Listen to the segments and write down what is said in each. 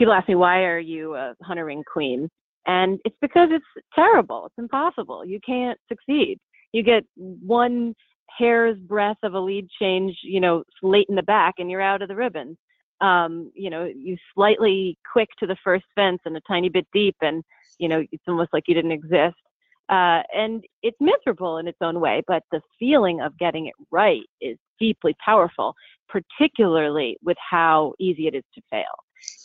people ask me, why are you a hunter ring queen? And it's because it's terrible. It's impossible. You can't succeed. You get one hair's breadth of a lead change, you know, late in the back and you're out of the ribbon. Um, you know, you slightly quick to the first fence and a tiny bit deep and, you know, it's almost like you didn't exist. Uh, and it's miserable in its own way, but the feeling of getting it right is deeply powerful, particularly with how easy it is to fail.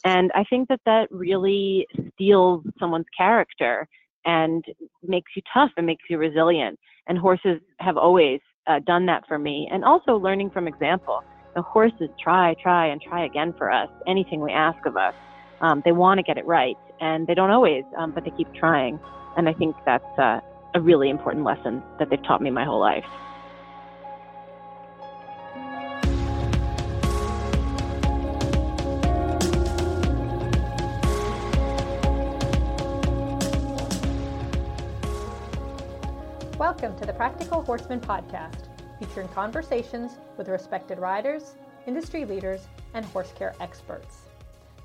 And I think that that really steels someone's character and makes you tough and makes you resilient. And horses have always uh, done that for me. And also learning from example. The horses try, try, and try again for us, anything we ask of us. Um, they want to get it right, and they don't always, um, but they keep trying. And I think that's uh, a really important lesson that they've taught me my whole life. Welcome to the Practical Horseman Podcast, featuring conversations with respected riders, industry leaders, and horse care experts.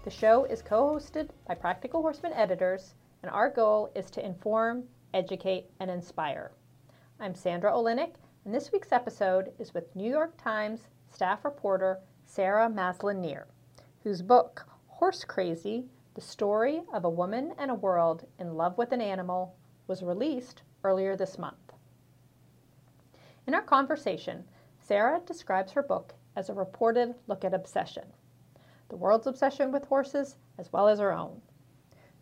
The show is co hosted by Practical Horseman editors, and our goal is to inform, educate, and inspire. I'm Sandra Oliynyk, and this week's episode is with New York Times staff reporter Sarah Maslin-Nir, whose book, Horse Crazy The Story of a Woman and a World in Love with an Animal, was released earlier this month. In our conversation, Sarah describes her book as a reported look at obsession, the world's obsession with horses as well as her own.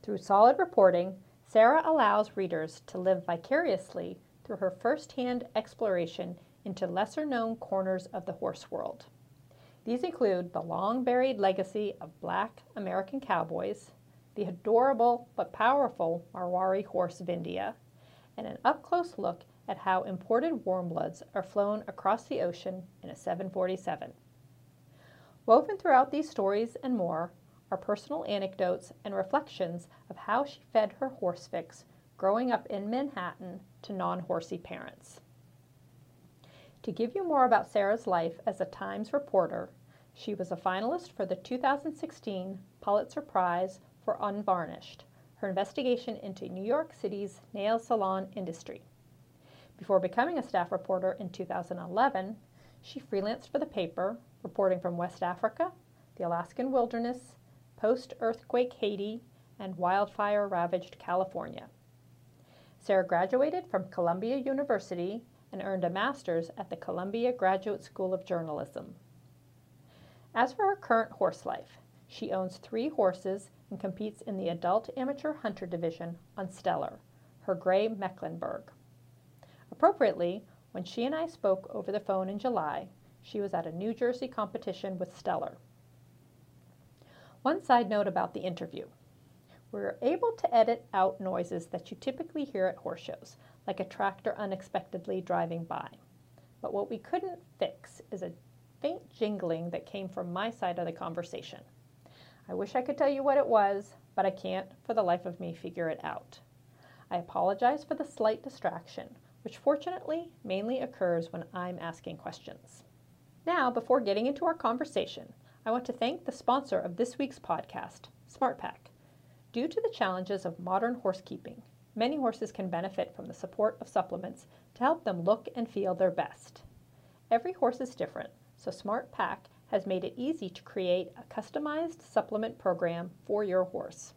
Through solid reporting, Sarah allows readers to live vicariously through her firsthand exploration into lesser known corners of the horse world. These include the long buried legacy of black American cowboys, the adorable but powerful Marwari horse of India, and an up close look at how imported warm bloods are flown across the ocean in a 747. Woven throughout these stories and more are personal anecdotes and reflections of how she fed her horse fix growing up in Manhattan to non horsey parents. To give you more about Sarah's life as a Times reporter, she was a finalist for the 2016 Pulitzer Prize for Unvarnished, her investigation into New York City's nail salon industry. Before becoming a staff reporter in 2011, she freelanced for the paper, reporting from West Africa, the Alaskan wilderness, post earthquake Haiti, and wildfire ravaged California. Sarah graduated from Columbia University and earned a master's at the Columbia Graduate School of Journalism. As for her current horse life, she owns three horses and competes in the adult amateur hunter division on Stellar, her gray Mecklenburg. Appropriately, when she and I spoke over the phone in July, she was at a New Jersey competition with Stellar. One side note about the interview. We were able to edit out noises that you typically hear at horse shows, like a tractor unexpectedly driving by. But what we couldn't fix is a faint jingling that came from my side of the conversation. I wish I could tell you what it was, but I can't for the life of me figure it out. I apologize for the slight distraction, which fortunately mainly occurs when I'm asking questions. Now, before getting into our conversation, I want to thank the sponsor of this week's podcast, SmartPak. Due to the challenges of modern horsekeeping, many horses can benefit from the support of supplements to help them look and feel their best. Every horse is different, so SmartPak has made it easy to create a customized supplement program for your horse.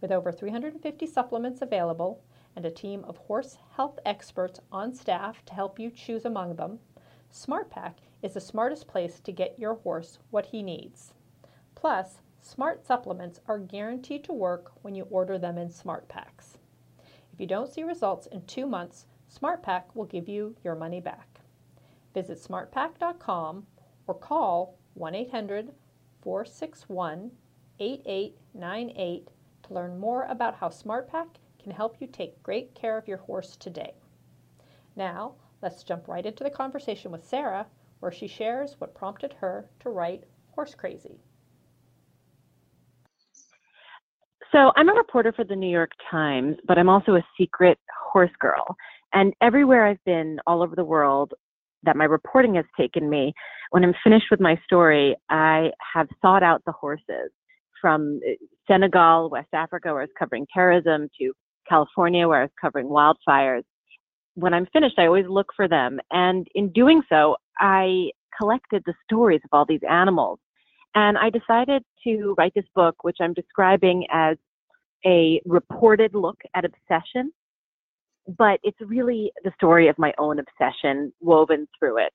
With over 350 supplements available and a team of horse health experts on staff to help you choose among them, SmartPak is the smartest place to get your horse what he needs. Plus, Smart supplements are guaranteed to work when you order them in Smart Paks. If you don't see results in two months, SmartPak will give you your money back. Visit smartpak.com or call 1 800 461 8898 to learn more about how SmartPak can help you take great care of your horse today. Now, let's jump right into the conversation with Sarah, where she shares what prompted her to write Horse Crazy. So, I'm a reporter for the New York Times, but I'm also a secret horse girl. And everywhere I've been all over the world, that my reporting has taken me, when I'm finished with my story, I have sought out the horses from Senegal, West Africa, where I was covering terrorism, to California, where I was covering wildfires. When I'm finished, I always look for them. And in doing so, I collected the stories of all these animals. And I decided to write this book, which I'm describing as a reported look at obsession, but it's really the story of my own obsession woven through it.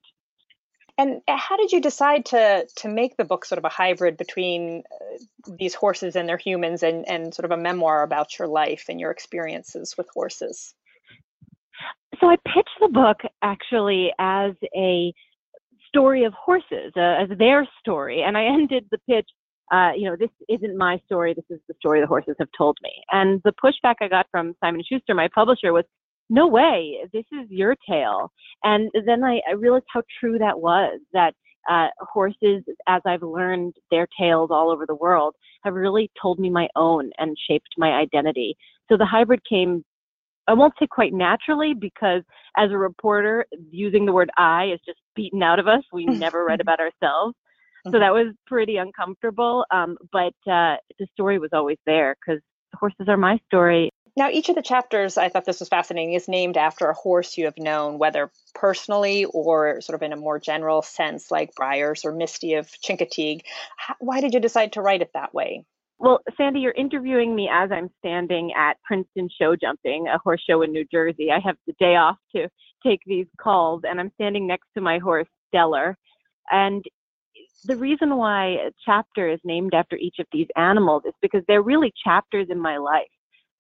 And how did you decide to to make the book sort of a hybrid between uh, these horses and their humans, and and sort of a memoir about your life and your experiences with horses? So I pitched the book actually as a story of horses, uh, as their story, and I ended the pitch. Uh, you know, this isn't my story. This is the story the horses have told me. And the pushback I got from Simon Schuster, my publisher, was, no way, this is your tale. And then I, I realized how true that was, that uh, horses, as I've learned their tales all over the world, have really told me my own and shaped my identity. So the hybrid came, I won't say quite naturally, because as a reporter, using the word I is just beaten out of us. We never read about ourselves. So that was pretty uncomfortable. Um, but uh, the story was always there because horses are my story now, each of the chapters, I thought this was fascinating, is named after a horse you have known, whether personally or sort of in a more general sense, like Briars or Misty of Chincoteague. Why did you decide to write it that way? Well, Sandy, you're interviewing me as I'm standing at Princeton Show Jumping, a horse show in New Jersey. I have the day off to take these calls, and I'm standing next to my horse, Stellar. And the reason why a chapter is named after each of these animals is because they're really chapters in my life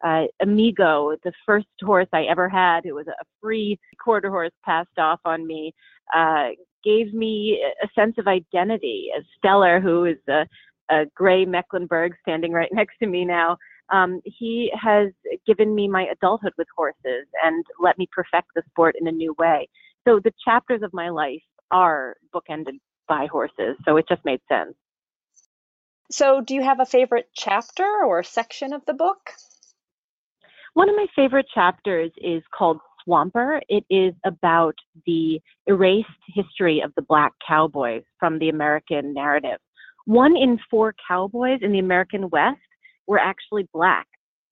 uh, Amigo, the first horse I ever had, it was a free quarter horse passed off on me, uh, gave me a sense of identity. As Stellar, who is a, a gray Mecklenburg standing right next to me now, um, he has given me my adulthood with horses and let me perfect the sport in a new way. So the chapters of my life are bookended by horses, so it just made sense. So, do you have a favorite chapter or section of the book? One of my favorite chapters is called Swamper. It is about the erased history of the black cowboys from the American narrative. One in four cowboys in the American West were actually black.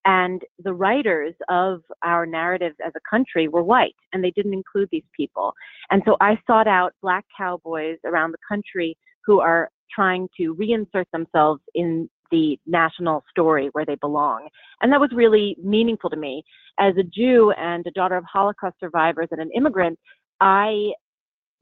And the writers of our narratives as a country were white, and they didn't include these people. And so I sought out black cowboys around the country who are trying to reinsert themselves in the national story where they belong. And that was really meaningful to me. As a Jew and a daughter of Holocaust survivors and an immigrant, I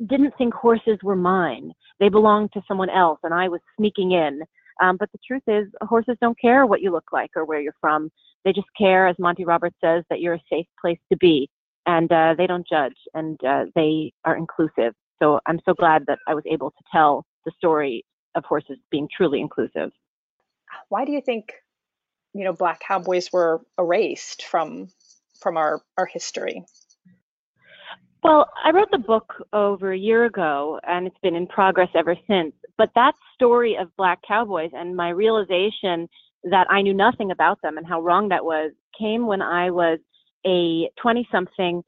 didn't think horses were mine. They belonged to someone else, and I was sneaking in. Um, but the truth is, horses don't care what you look like or where you're from. They just care, as Monty Roberts says, that you're a safe place to be. And uh, they don't judge, and uh, they are inclusive. So I'm so glad that I was able to tell the story of horses being truly inclusive why do you think you know black cowboys were erased from from our our history? Well, I wrote the book over a year ago and it's been in progress ever since. But that story of black cowboys and my realization that I knew nothing about them and how wrong that was came when I was a 20 something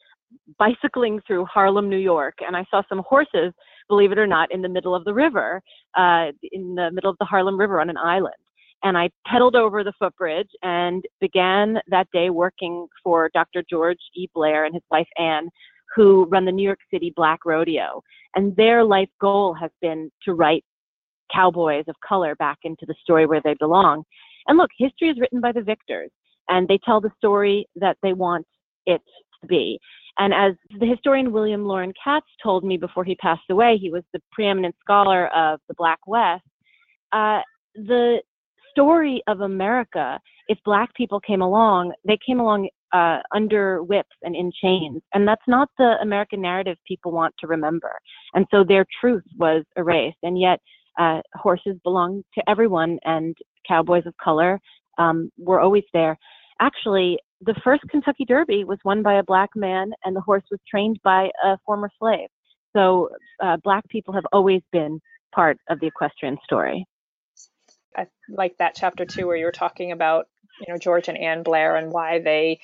bicycling through Harlem, New York, and I saw some horses, believe it or not, in the middle of the river, uh, in the middle of the Harlem River on an island and I pedaled over the footbridge and began that day working for Dr. George E. Blair and his wife Anne, who run the New York City Black Rodeo. And their life goal has been to write cowboys of color back into the story where they belong. And look, history is written by the victors, and they tell the story that they want it to be. And as the historian William Loren Katz told me before he passed away, he was the preeminent scholar of the Black West. Uh, the story of America, if black people came along, they came along uh, under whips and in chains. And that's not the American narrative people want to remember. And so their truth was erased. And yet, uh, horses belong to everyone, and cowboys of color um, were always there. Actually, the first Kentucky Derby was won by a black man, and the horse was trained by a former slave. So, uh, black people have always been part of the equestrian story. I like that chapter too, where you were talking about, you know, George and Anne Blair and why they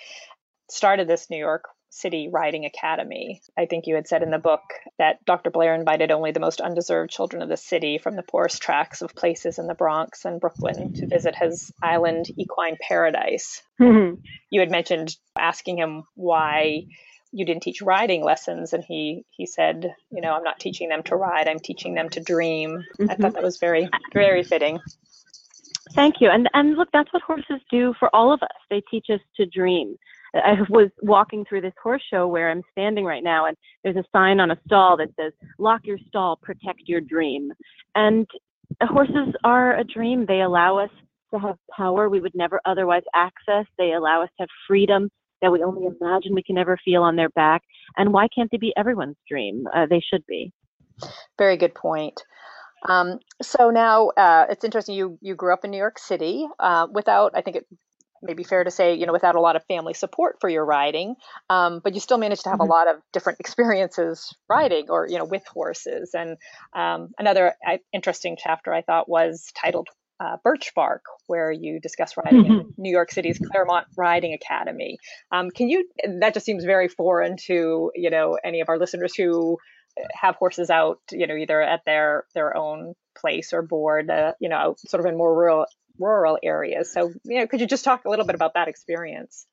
started this New York City Riding Academy. I think you had said in the book that Dr. Blair invited only the most undeserved children of the city from the poorest tracts of places in the Bronx and Brooklyn to visit his island equine paradise. Mm-hmm. You had mentioned asking him why you didn't teach riding lessons and he he said you know i'm not teaching them to ride i'm teaching them to dream mm-hmm. i thought that was very very fitting thank you and and look that's what horses do for all of us they teach us to dream i was walking through this horse show where i'm standing right now and there's a sign on a stall that says lock your stall protect your dream and horses are a dream they allow us to have power we would never otherwise access they allow us to have freedom that we only imagine we can ever feel on their back. And why can't they be everyone's dream? Uh, they should be. Very good point. Um, so now uh, it's interesting. You you grew up in New York City uh, without, I think it may be fair to say, you know, without a lot of family support for your riding, um, but you still managed to have mm-hmm. a lot of different experiences riding or you know with horses. And um, another uh, interesting chapter I thought was titled uh, Birch Bark, where you discuss riding mm-hmm. in New York City's Claremont Riding Academy. Um, can you? That just seems very foreign to you know any of our listeners who have horses out, you know, either at their their own place or board, uh, you know, sort of in more rural rural areas. So, you know, could you just talk a little bit about that experience?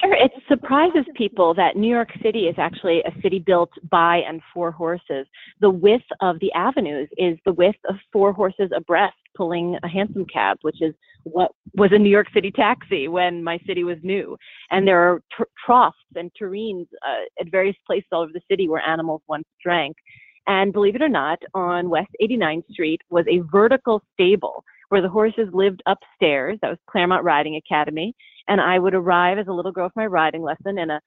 Sure. It surprises people that New York City is actually a city built by and for horses. The width of the avenues is the width of four horses abreast pulling a hansom cab, which is what was a New York City taxi when my city was new. And there are tr- troughs and tureens uh, at various places all over the city where animals once drank. And believe it or not, on West 89th Street was a vertical stable where the horses lived upstairs. That was Claremont Riding Academy and I would arrive as a little girl for my riding lesson, and a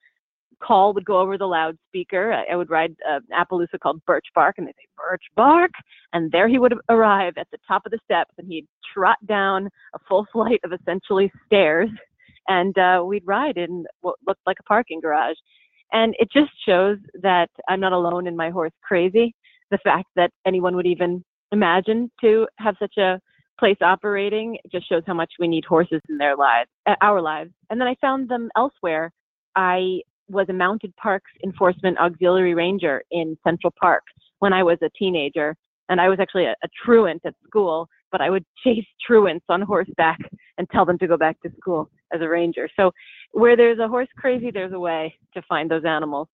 call would go over the loudspeaker. I would ride an Appaloosa called Birch Bark, and they'd say, Birch Bark. And there he would arrive at the top of the steps, and he'd trot down a full flight of essentially stairs, and uh, we'd ride in what looked like a parking garage. And it just shows that I'm not alone in my horse crazy. The fact that anyone would even imagine to have such a place operating just shows how much we need horses in their lives, uh, our lives. And then I found them elsewhere. I was a mounted parks enforcement auxiliary ranger in Central Park when I was a teenager, and I was actually a, a truant at school. But I would chase truants on horseback and tell them to go back to school as a ranger. So where there's a horse crazy, there's a way to find those animals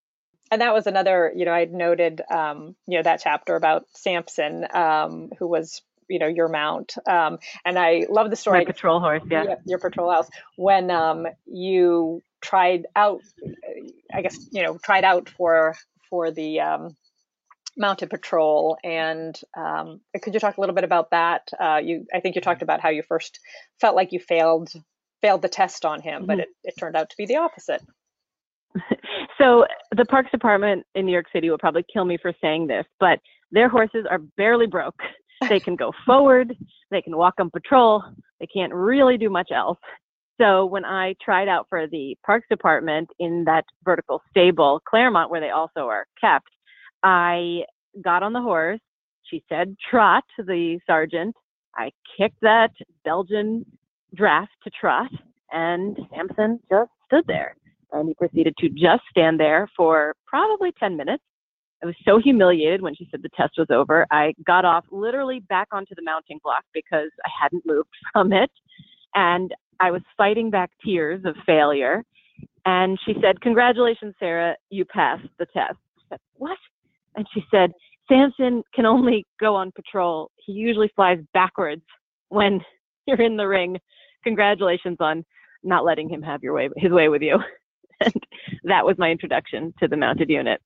and that was another you know i'd noted um, you know that chapter about samson um, who was you know your mount. Um, and i love the story. My patrol horse yeah. your patrol house. When um, you tried out i guess you know tried out for for the um, mounted patrol and um, could you talk a little bit about that? Uh, you i think you talked about how you first felt like you failed failed the test on him mm-hmm. but it, it turned out to be the opposite. So the parks department in new york city will probably kill me for saying this but their horses are barely broke they can go forward, they can walk on patrol, they can't really do much else. So when I tried out for the parks department in that vertical stable, Claremont, where they also are kept, I got on the horse. She said, trot the sergeant. I kicked that Belgian draft to trot, and Samson just stood there. And he proceeded to just stand there for probably 10 minutes I was so humiliated when she said the test was over. I got off literally back onto the mounting block because I hadn't moved from it. And I was fighting back tears of failure. And she said, Congratulations, Sarah, you passed the test. I said, What? And she said, Samson can only go on patrol. He usually flies backwards when you're in the ring. Congratulations on not letting him have your way his way with you. and that was my introduction to the mounted unit.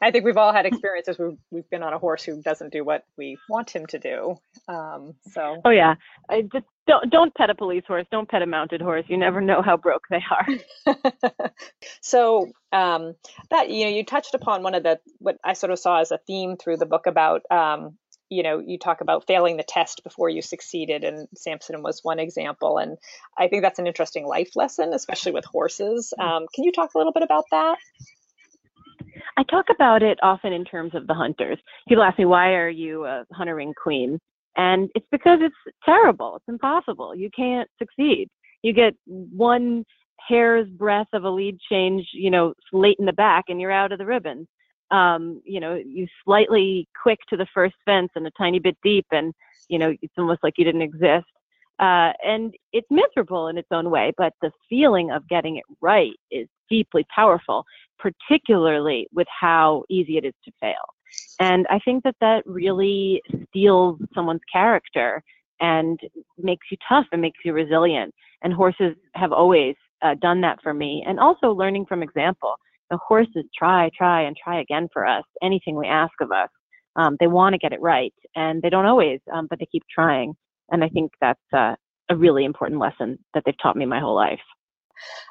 I think we've all had experiences where we've been on a horse who doesn't do what we want him to do. Um, so. Oh yeah, I just don't don't pet a police horse. Don't pet a mounted horse. You never know how broke they are. so um, that you know, you touched upon one of the what I sort of saw as a theme through the book about. Um, you know, you talk about failing the test before you succeeded, and Samson was one example. And I think that's an interesting life lesson, especially with horses. Mm. Um, can you talk a little bit about that? I talk about it often in terms of the hunters. People ask me, why are you a huntering queen? And it's because it's terrible. It's impossible. You can't succeed. You get one hair's breadth of a lead change, you know, late in the back and you're out of the ribbon. Um, you know, you slightly quick to the first fence and a tiny bit deep and, you know, it's almost like you didn't exist. Uh, and it's miserable in its own way, but the feeling of getting it right is deeply powerful, particularly with how easy it is to fail. And I think that that really steels someone's character and makes you tough and makes you resilient. And horses have always uh, done that for me. And also learning from example. The horses try, try, and try again for us, anything we ask of us. Um, they want to get it right, and they don't always, um, but they keep trying. And I think that's uh, a really important lesson that they've taught me my whole life.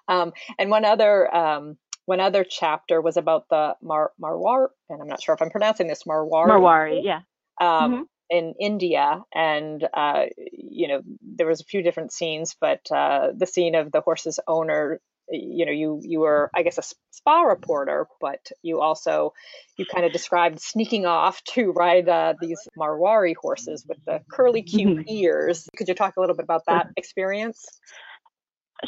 Um, and one other um, one other chapter was about the Mar Marwar, and I'm not sure if I'm pronouncing this Marwari. Marwari, yeah. Um, mm-hmm. In India, and uh, you know there was a few different scenes, but uh, the scene of the horse's owner, you know, you you were I guess a spa reporter, but you also you kind of described sneaking off to ride uh, these Marwari horses with the curly cute mm-hmm. ears. Could you talk a little bit about that experience?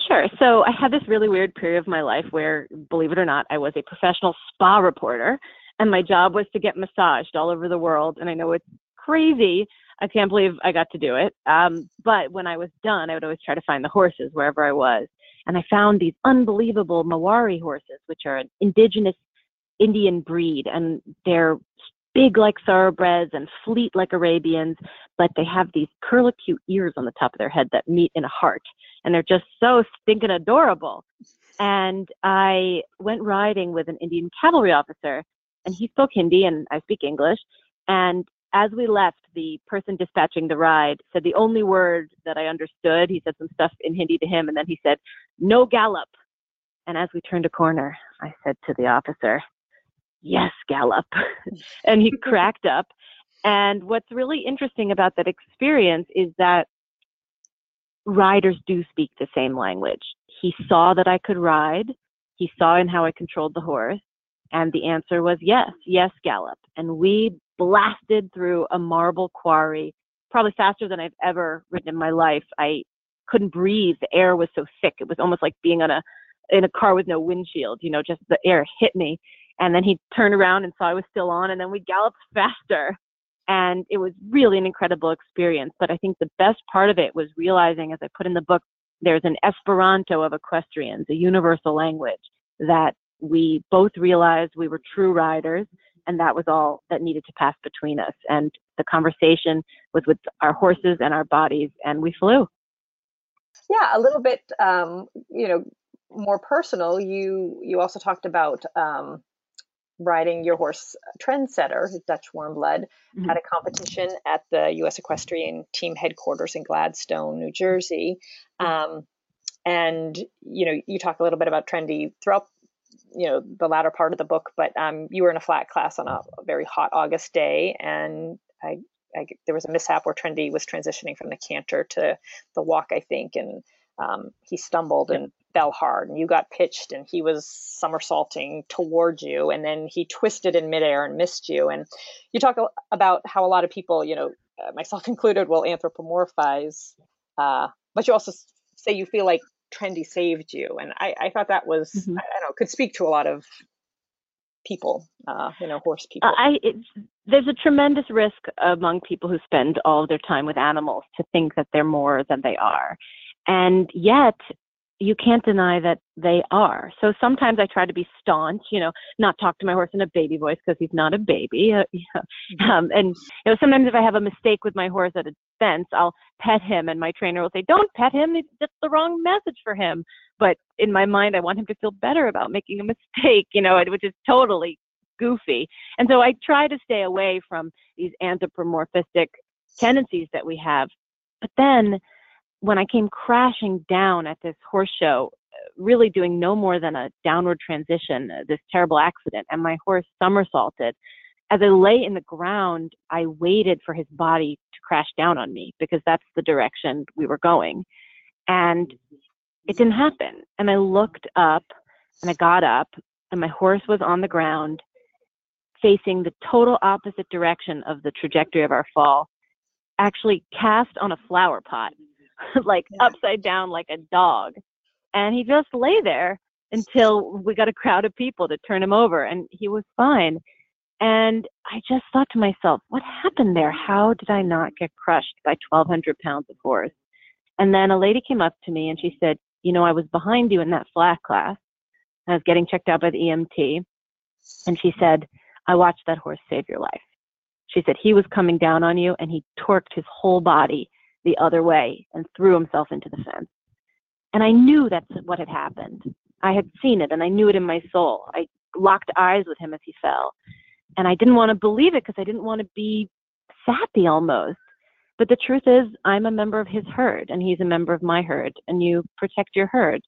Sure. So I had this really weird period of my life where, believe it or not, I was a professional spa reporter, and my job was to get massaged all over the world. And I know it's crazy. I can't believe I got to do it. Um, but when I was done, I would always try to find the horses wherever I was. And I found these unbelievable Marwari horses, which are an indigenous Indian breed, and they're big like thoroughbreds and fleet like Arabians, but they have these curlicue ears on the top of their head that meet in a heart and they're just so stinking adorable. And I went riding with an Indian cavalry officer, and he spoke Hindi and I speak English. And as we left, the person dispatching the ride said the only word that I understood. He said some stuff in Hindi to him, and then he said, "No gallop." And as we turned a corner, I said to the officer, "Yes, gallop," and he cracked up. And what's really interesting about that experience is that riders do speak the same language. He saw that I could ride. He saw in how I controlled the horse. And the answer was yes, yes, gallop. And we blasted through a marble quarry, probably faster than I've ever ridden in my life. I couldn't breathe. The air was so thick. It was almost like being on a in a car with no windshield, you know, just the air hit me. And then he turned around and saw I was still on and then we galloped faster and it was really an incredible experience. But I think the best part of it was realizing, as I put in the book, there's an Esperanto of equestrians, a universal language that we both realized we were true riders, and that was all that needed to pass between us. And the conversation was with our horses and our bodies, and we flew. Yeah, a little bit, um, you know, more personal. You you also talked about um, riding your horse Trendsetter, Dutch Warmblood, mm-hmm. at a competition at the U.S. Equestrian Team headquarters in Gladstone, New Jersey. Mm-hmm. Um, and you know, you talk a little bit about Trendy throughout, you know, the latter part of the book. But um, you were in a flat class on a, a very hot August day, and I, I, there was a mishap where Trendy was transitioning from the canter to the walk, I think, and um, he stumbled and fell hard and you got pitched and he was somersaulting towards you and then he twisted in midair and missed you. And you talk about how a lot of people you know uh, myself included will anthropomorphize uh, but you also say you feel like trendy saved you. And i, I thought that was mm-hmm. I, I, don't know could speak to a lot of people uh, you know horse people. I, there's a tremendous risk among people who spend all of their time with animals to think that they're more than they are. And yet you can't deny that they are. So sometimes I try to be staunch, you know, not talk to my horse in a baby voice because he's not a baby. Uh, um, and you know, sometimes if I have a mistake with my horse at a fence, I'll pet him, and my trainer will say, "Don't pet him. Just the wrong message for him." But in my mind, I want him to feel better about making a mistake, you know, which is totally goofy. And so I try to stay away from these anthropomorphistic tendencies that we have. But then when I came crashing down at this horse show, really doing no more than a downward transition, uh, this terrible accident, and my horse somersaulted. As I lay in the ground, I waited for his body to crash down on me because that's the direction we were going. And it didn't happen. And I looked up and I got up, and my horse was on the ground facing the total opposite direction of the trajectory of our fall, actually cast on a flower pot. like upside down like a dog. and he just lay there until we got a crowd of people to turn him over, and he was fine. And I just thought to myself, what happened there? How did I not get crushed by 1,200 pounds of horse? And then a lady came up to me and she said, You know, I was behind you in that flat class. I was getting checked out by the EMT. And she said, I watched that horse save your life. She said, He was coming down on you and he torqued his whole body the other way and threw himself into the fence. And I knew that's what had happened. I had seen it and I knew it in my soul. I locked eyes with him as he fell. And I didn't want to believe it because I didn't want to be sappy almost. But the truth is, I'm a member of his herd and he's a member of my herd, and you protect your herd.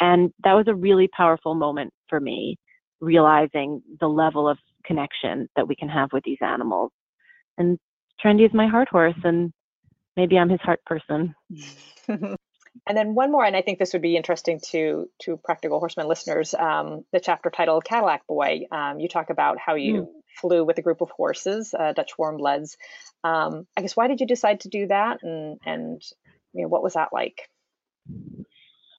And that was a really powerful moment for me, realizing the level of connection that we can have with these animals. And Trendy is my heart horse, and maybe I'm his heart person. and then one more, and I think this would be interesting to to practical horseman listeners. Um, the chapter titled Cadillac Boy. Um, you talk about how you mm. flew with a group of horses, uh, Dutch warmbloods. Um, I guess why did you decide to do that, and and you know what was that like?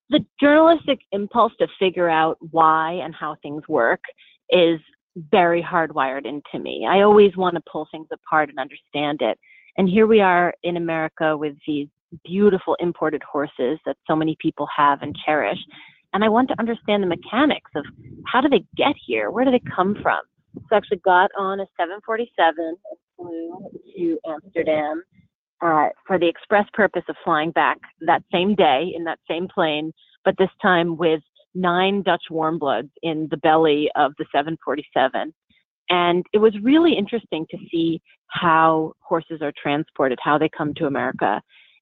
The journalistic impulse to figure out why and how things work is very hardwired into me. I always want to pull things apart and understand it. And here we are in America with these beautiful imported horses that so many people have and cherish. And I want to understand the mechanics of how do they get here? Where do they come from? So I actually got on a 747 and flew to Amsterdam uh, for the express purpose of flying back that same day in that same plane, but this time with nine Dutch warmbloods in the belly of the 747. And it was really interesting to see how horses are transported, how they come to America.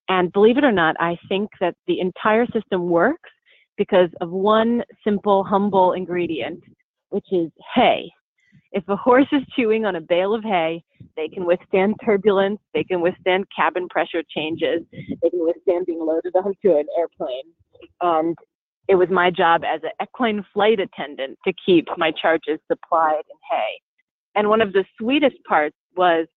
And believe it or not, I think that the entire system works because of one simple, humble ingredient, which is hay. If a horse is chewing on a bale of hay, they can withstand turbulence, they can withstand cabin pressure changes, they can withstand being loaded onto an airplane. And it was my job as an equine flight attendant to keep my charges supplied in hay. And one of the sweetest parts was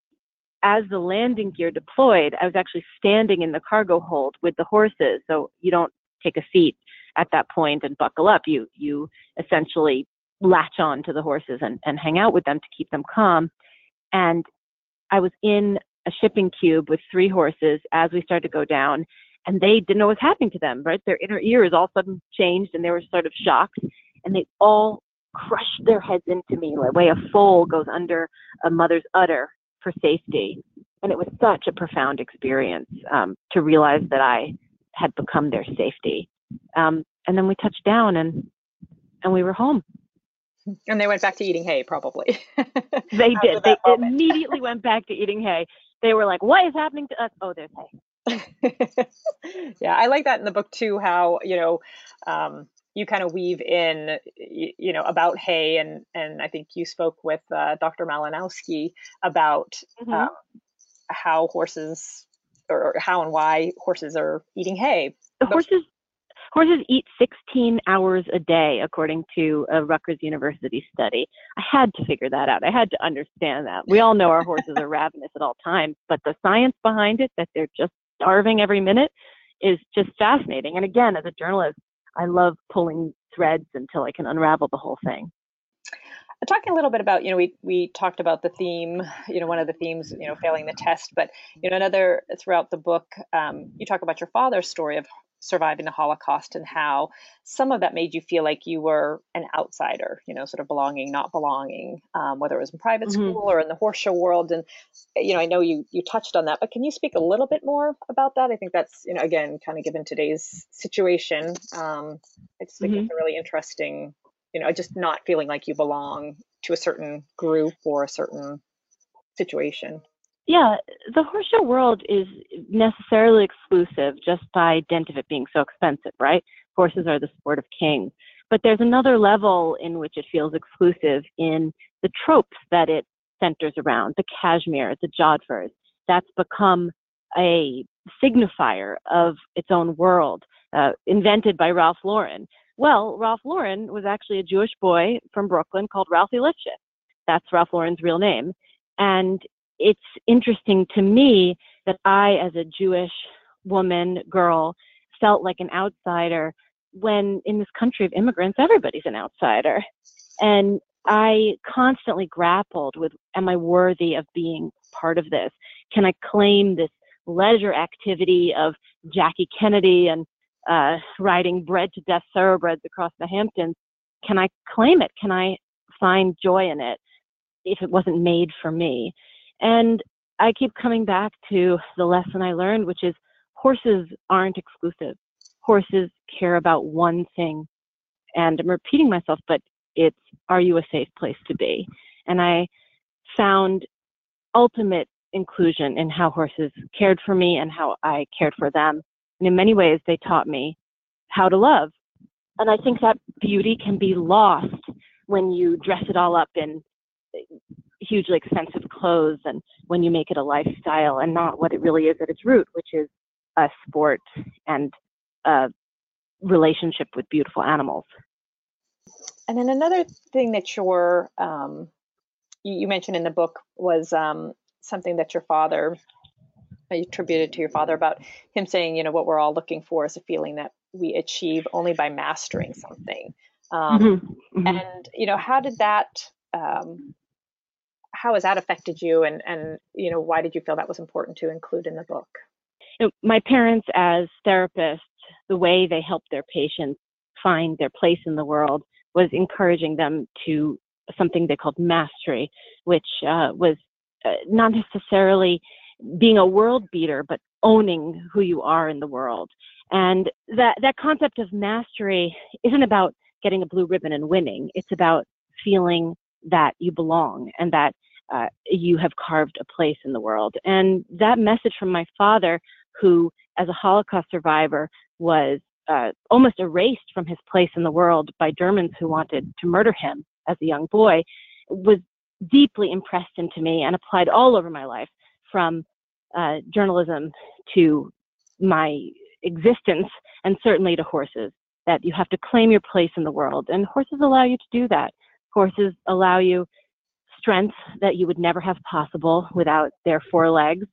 as the landing gear deployed, I was actually standing in the cargo hold with the horses. So you don't take a seat at that point and buckle up. You you essentially latch on to the horses and, and hang out with them to keep them calm. And I was in a shipping cube with three horses as we started to go down, and they didn't know what was happening to them, right? Their inner ears all of a sudden changed and they were sort of shocked, and they all crushed their heads into me the way a foal goes under a mother's udder for safety. And it was such a profound experience um, to realize that I had become their safety. Um, and then we touched down and and we were home. And they went back to eating hay, probably. they did. They moment. immediately went back to eating hay. They were like, "What is happening to us?" Oh, there's hay. yeah, I like that in the book too. How you know um, you kind of weave in, you know, about hay, and and I think you spoke with uh, Dr. Malinowski about mm-hmm. um, how horses or how and why horses are eating hay. Horses horses eat 16 hours a day, according to a Rutgers University study. I had to figure that out. I had to understand that. We all know our horses are ravenous at all times, but the science behind it, that they're just starving every minute, is just fascinating. And again, as a journalist, I love pulling threads until I can unravel the whole thing. Talking a little bit about, you know, we we talked about the theme, you know, one of the themes, you know, failing the test, but you know, another throughout the book, um, you talk about your father's story of surviving the Holocaust and how some of that made you feel like you were an outsider, you know, sort of belonging, not belonging, um, whether it was in private mm-hmm. school or in the horse show world. And, you know, I know you, you touched on that, but can you speak a little bit more about that? I think that's, you know, again, kind of given today's situation. Um, I just think mm-hmm. it's a really interesting, you know, just not feeling like you belong to a certain group or a certain situation. Yeah, the horse show world is necessarily exclusive just by dint of it being so expensive, right? Horses are the sport of kings. But there's another level in which it feels exclusive in the tropes that it centers around, the cashmere, the jodhpurs. That's become a signifier of its own world, uh, invented by Ralph Lauren. Well, Ralph Lauren was actually a Jewish boy from Brooklyn called Ralphie Lifshitz. That's Ralph Lauren's real name. And it's interesting to me that I, as a Jewish woman, girl, felt like an outsider when in this country of immigrants, everybody's an outsider. And I constantly grappled with, am I worthy of being part of this? Can I claim this leisure activity of Jackie Kennedy and uh, riding bred to death thoroughbreds across the Hamptons? Can I claim it? Can I find joy in it if it wasn't made for me? And I keep coming back to the lesson I learned, which is horses aren't exclusive. Horses care about one thing. And I'm repeating myself, but it's are you a safe place to be? And I found ultimate inclusion in how horses cared for me and how I cared for them. And in many ways, they taught me how to love. And I think that beauty can be lost when you dress it all up in hugely expensive clothes and when you make it a lifestyle and not what it really is at its root, which is a sport and a relationship with beautiful animals. And then another thing that you're, um, you, you, mentioned in the book was um, something that your father attributed to your father about him saying, you know, what we're all looking for is a feeling that we achieve only by mastering something. Um, mm-hmm. Mm-hmm. And you know, how did that um, how has that affected you? And and you know why did you feel that was important to include in the book? You know, my parents as therapists the way they helped their patients find their place in the world was encouraging them to something they called mastery which uh, was uh, not necessarily being a world beater but owning who you are in the world. And that that concept of mastery isn't about getting a blue ribbon and winning. It's about feeling that you belong and that uh, you have carved a place in the world. And that message from my father, who, as a Holocaust survivor, was uh, almost erased from his place in the world by Germans who wanted to murder him as a young boy, was deeply impressed into me and applied all over my life from uh, journalism to my existence and certainly to horses that you have to claim your place in the world and horses allow you to do that horses allow you strength that you would never have possible without their four legs.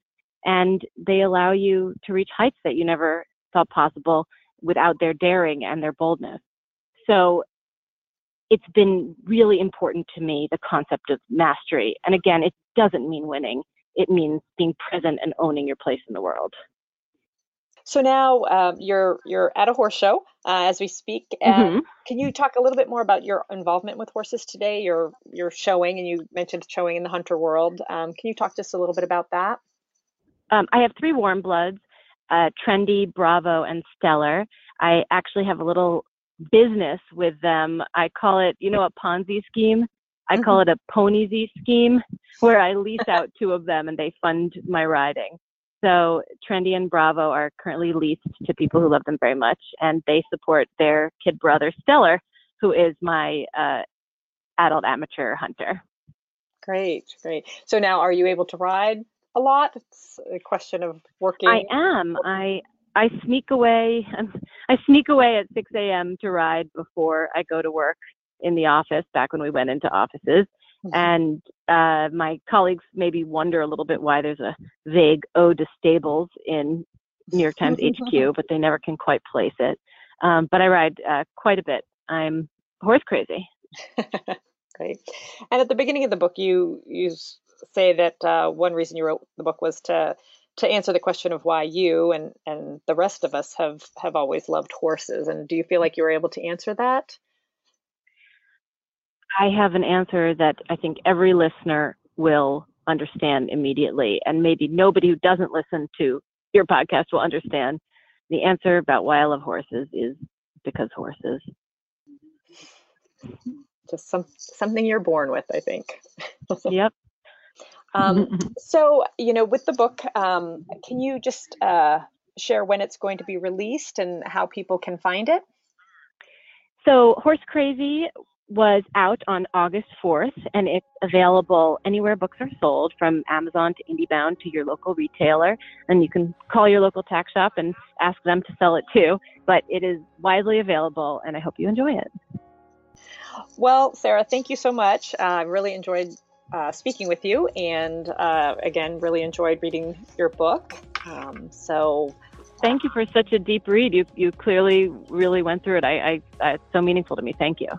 And they allow you to reach heights that you never thought possible without their daring and their boldness. So it's been really important to me, the concept of mastery. And again, it doesn't mean winning. It means being present and owning your place in the world. So now um, you're you're at a horse show uh, as we speak. Mm-hmm. Can you talk a little bit more about your involvement with horses today? You're you're showing, and you mentioned showing in the hunter world. Um, can you talk just a little bit about that? Um, I have three warm bloods: uh, Trendy, Bravo, and Stellar. I actually have a little business with them. I call it, you know, a Ponzi scheme. I call mm-hmm. it a pony Z scheme, where I lease out two of them and they fund my riding. So Trendy and Bravo are currently leased to people who love them very much, and they support their kid brother Stellar, who is my uh, adult amateur hunter. Great, great. So now, are you able to ride a lot? It's a question of working. I am. I I sneak away. I sneak away at 6 a.m. to ride before I go to work in the office. Back when we went into offices. And uh, my colleagues maybe wonder a little bit why there's a vague ode to stables in New York Times HQ, but they never can quite place it. Um, but I ride uh, quite a bit. I'm horse crazy. Great. And at the beginning of the book, you you say that uh, one reason you wrote the book was to to answer the question of why you and and the rest of us have have always loved horses. And do you feel like you were able to answer that? I have an answer that I think every listener will understand immediately, and maybe nobody who doesn't listen to your podcast will understand. The answer about why I love horses is because horses. Just some something you're born with, I think. yep. Um, so, you know, with the book, um, can you just uh, share when it's going to be released and how people can find it? So, Horse Crazy was out on August 4th, and it's available anywhere books are sold, from Amazon to IndieBound to your local retailer. And you can call your local tax shop and ask them to sell it too. But it is widely available, and I hope you enjoy it. Well, Sarah, thank you so much. Uh, I really enjoyed uh, speaking with you, and uh, again, really enjoyed reading your book. Um, so thank you for such a deep read. You you clearly really went through it. I, I it's so meaningful to me. Thank you.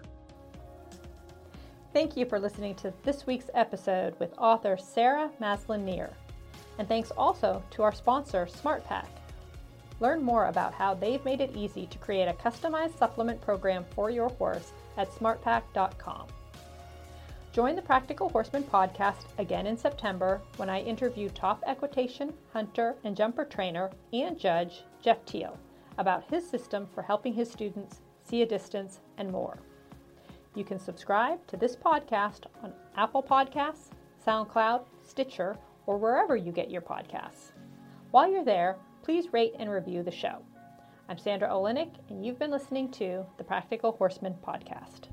Thank you for listening to this week's episode with author Sarah Maslin Nir. And thanks also to our sponsor, SmartPak. Learn more about how they've made it easy to create a customized supplement program for your horse at smartpak.com. Join the Practical Horseman podcast again in September when I interview top equitation, hunter, and jumper trainer and judge Geoff Teall about his system for helping his students see a distance and more. You can subscribe to this podcast on Apple Podcasts, SoundCloud, Stitcher, or wherever you get your podcasts. While you're there, please rate and review the show. I'm Sandra Oliynyk, and you've been listening to the Practical Horseman Podcast.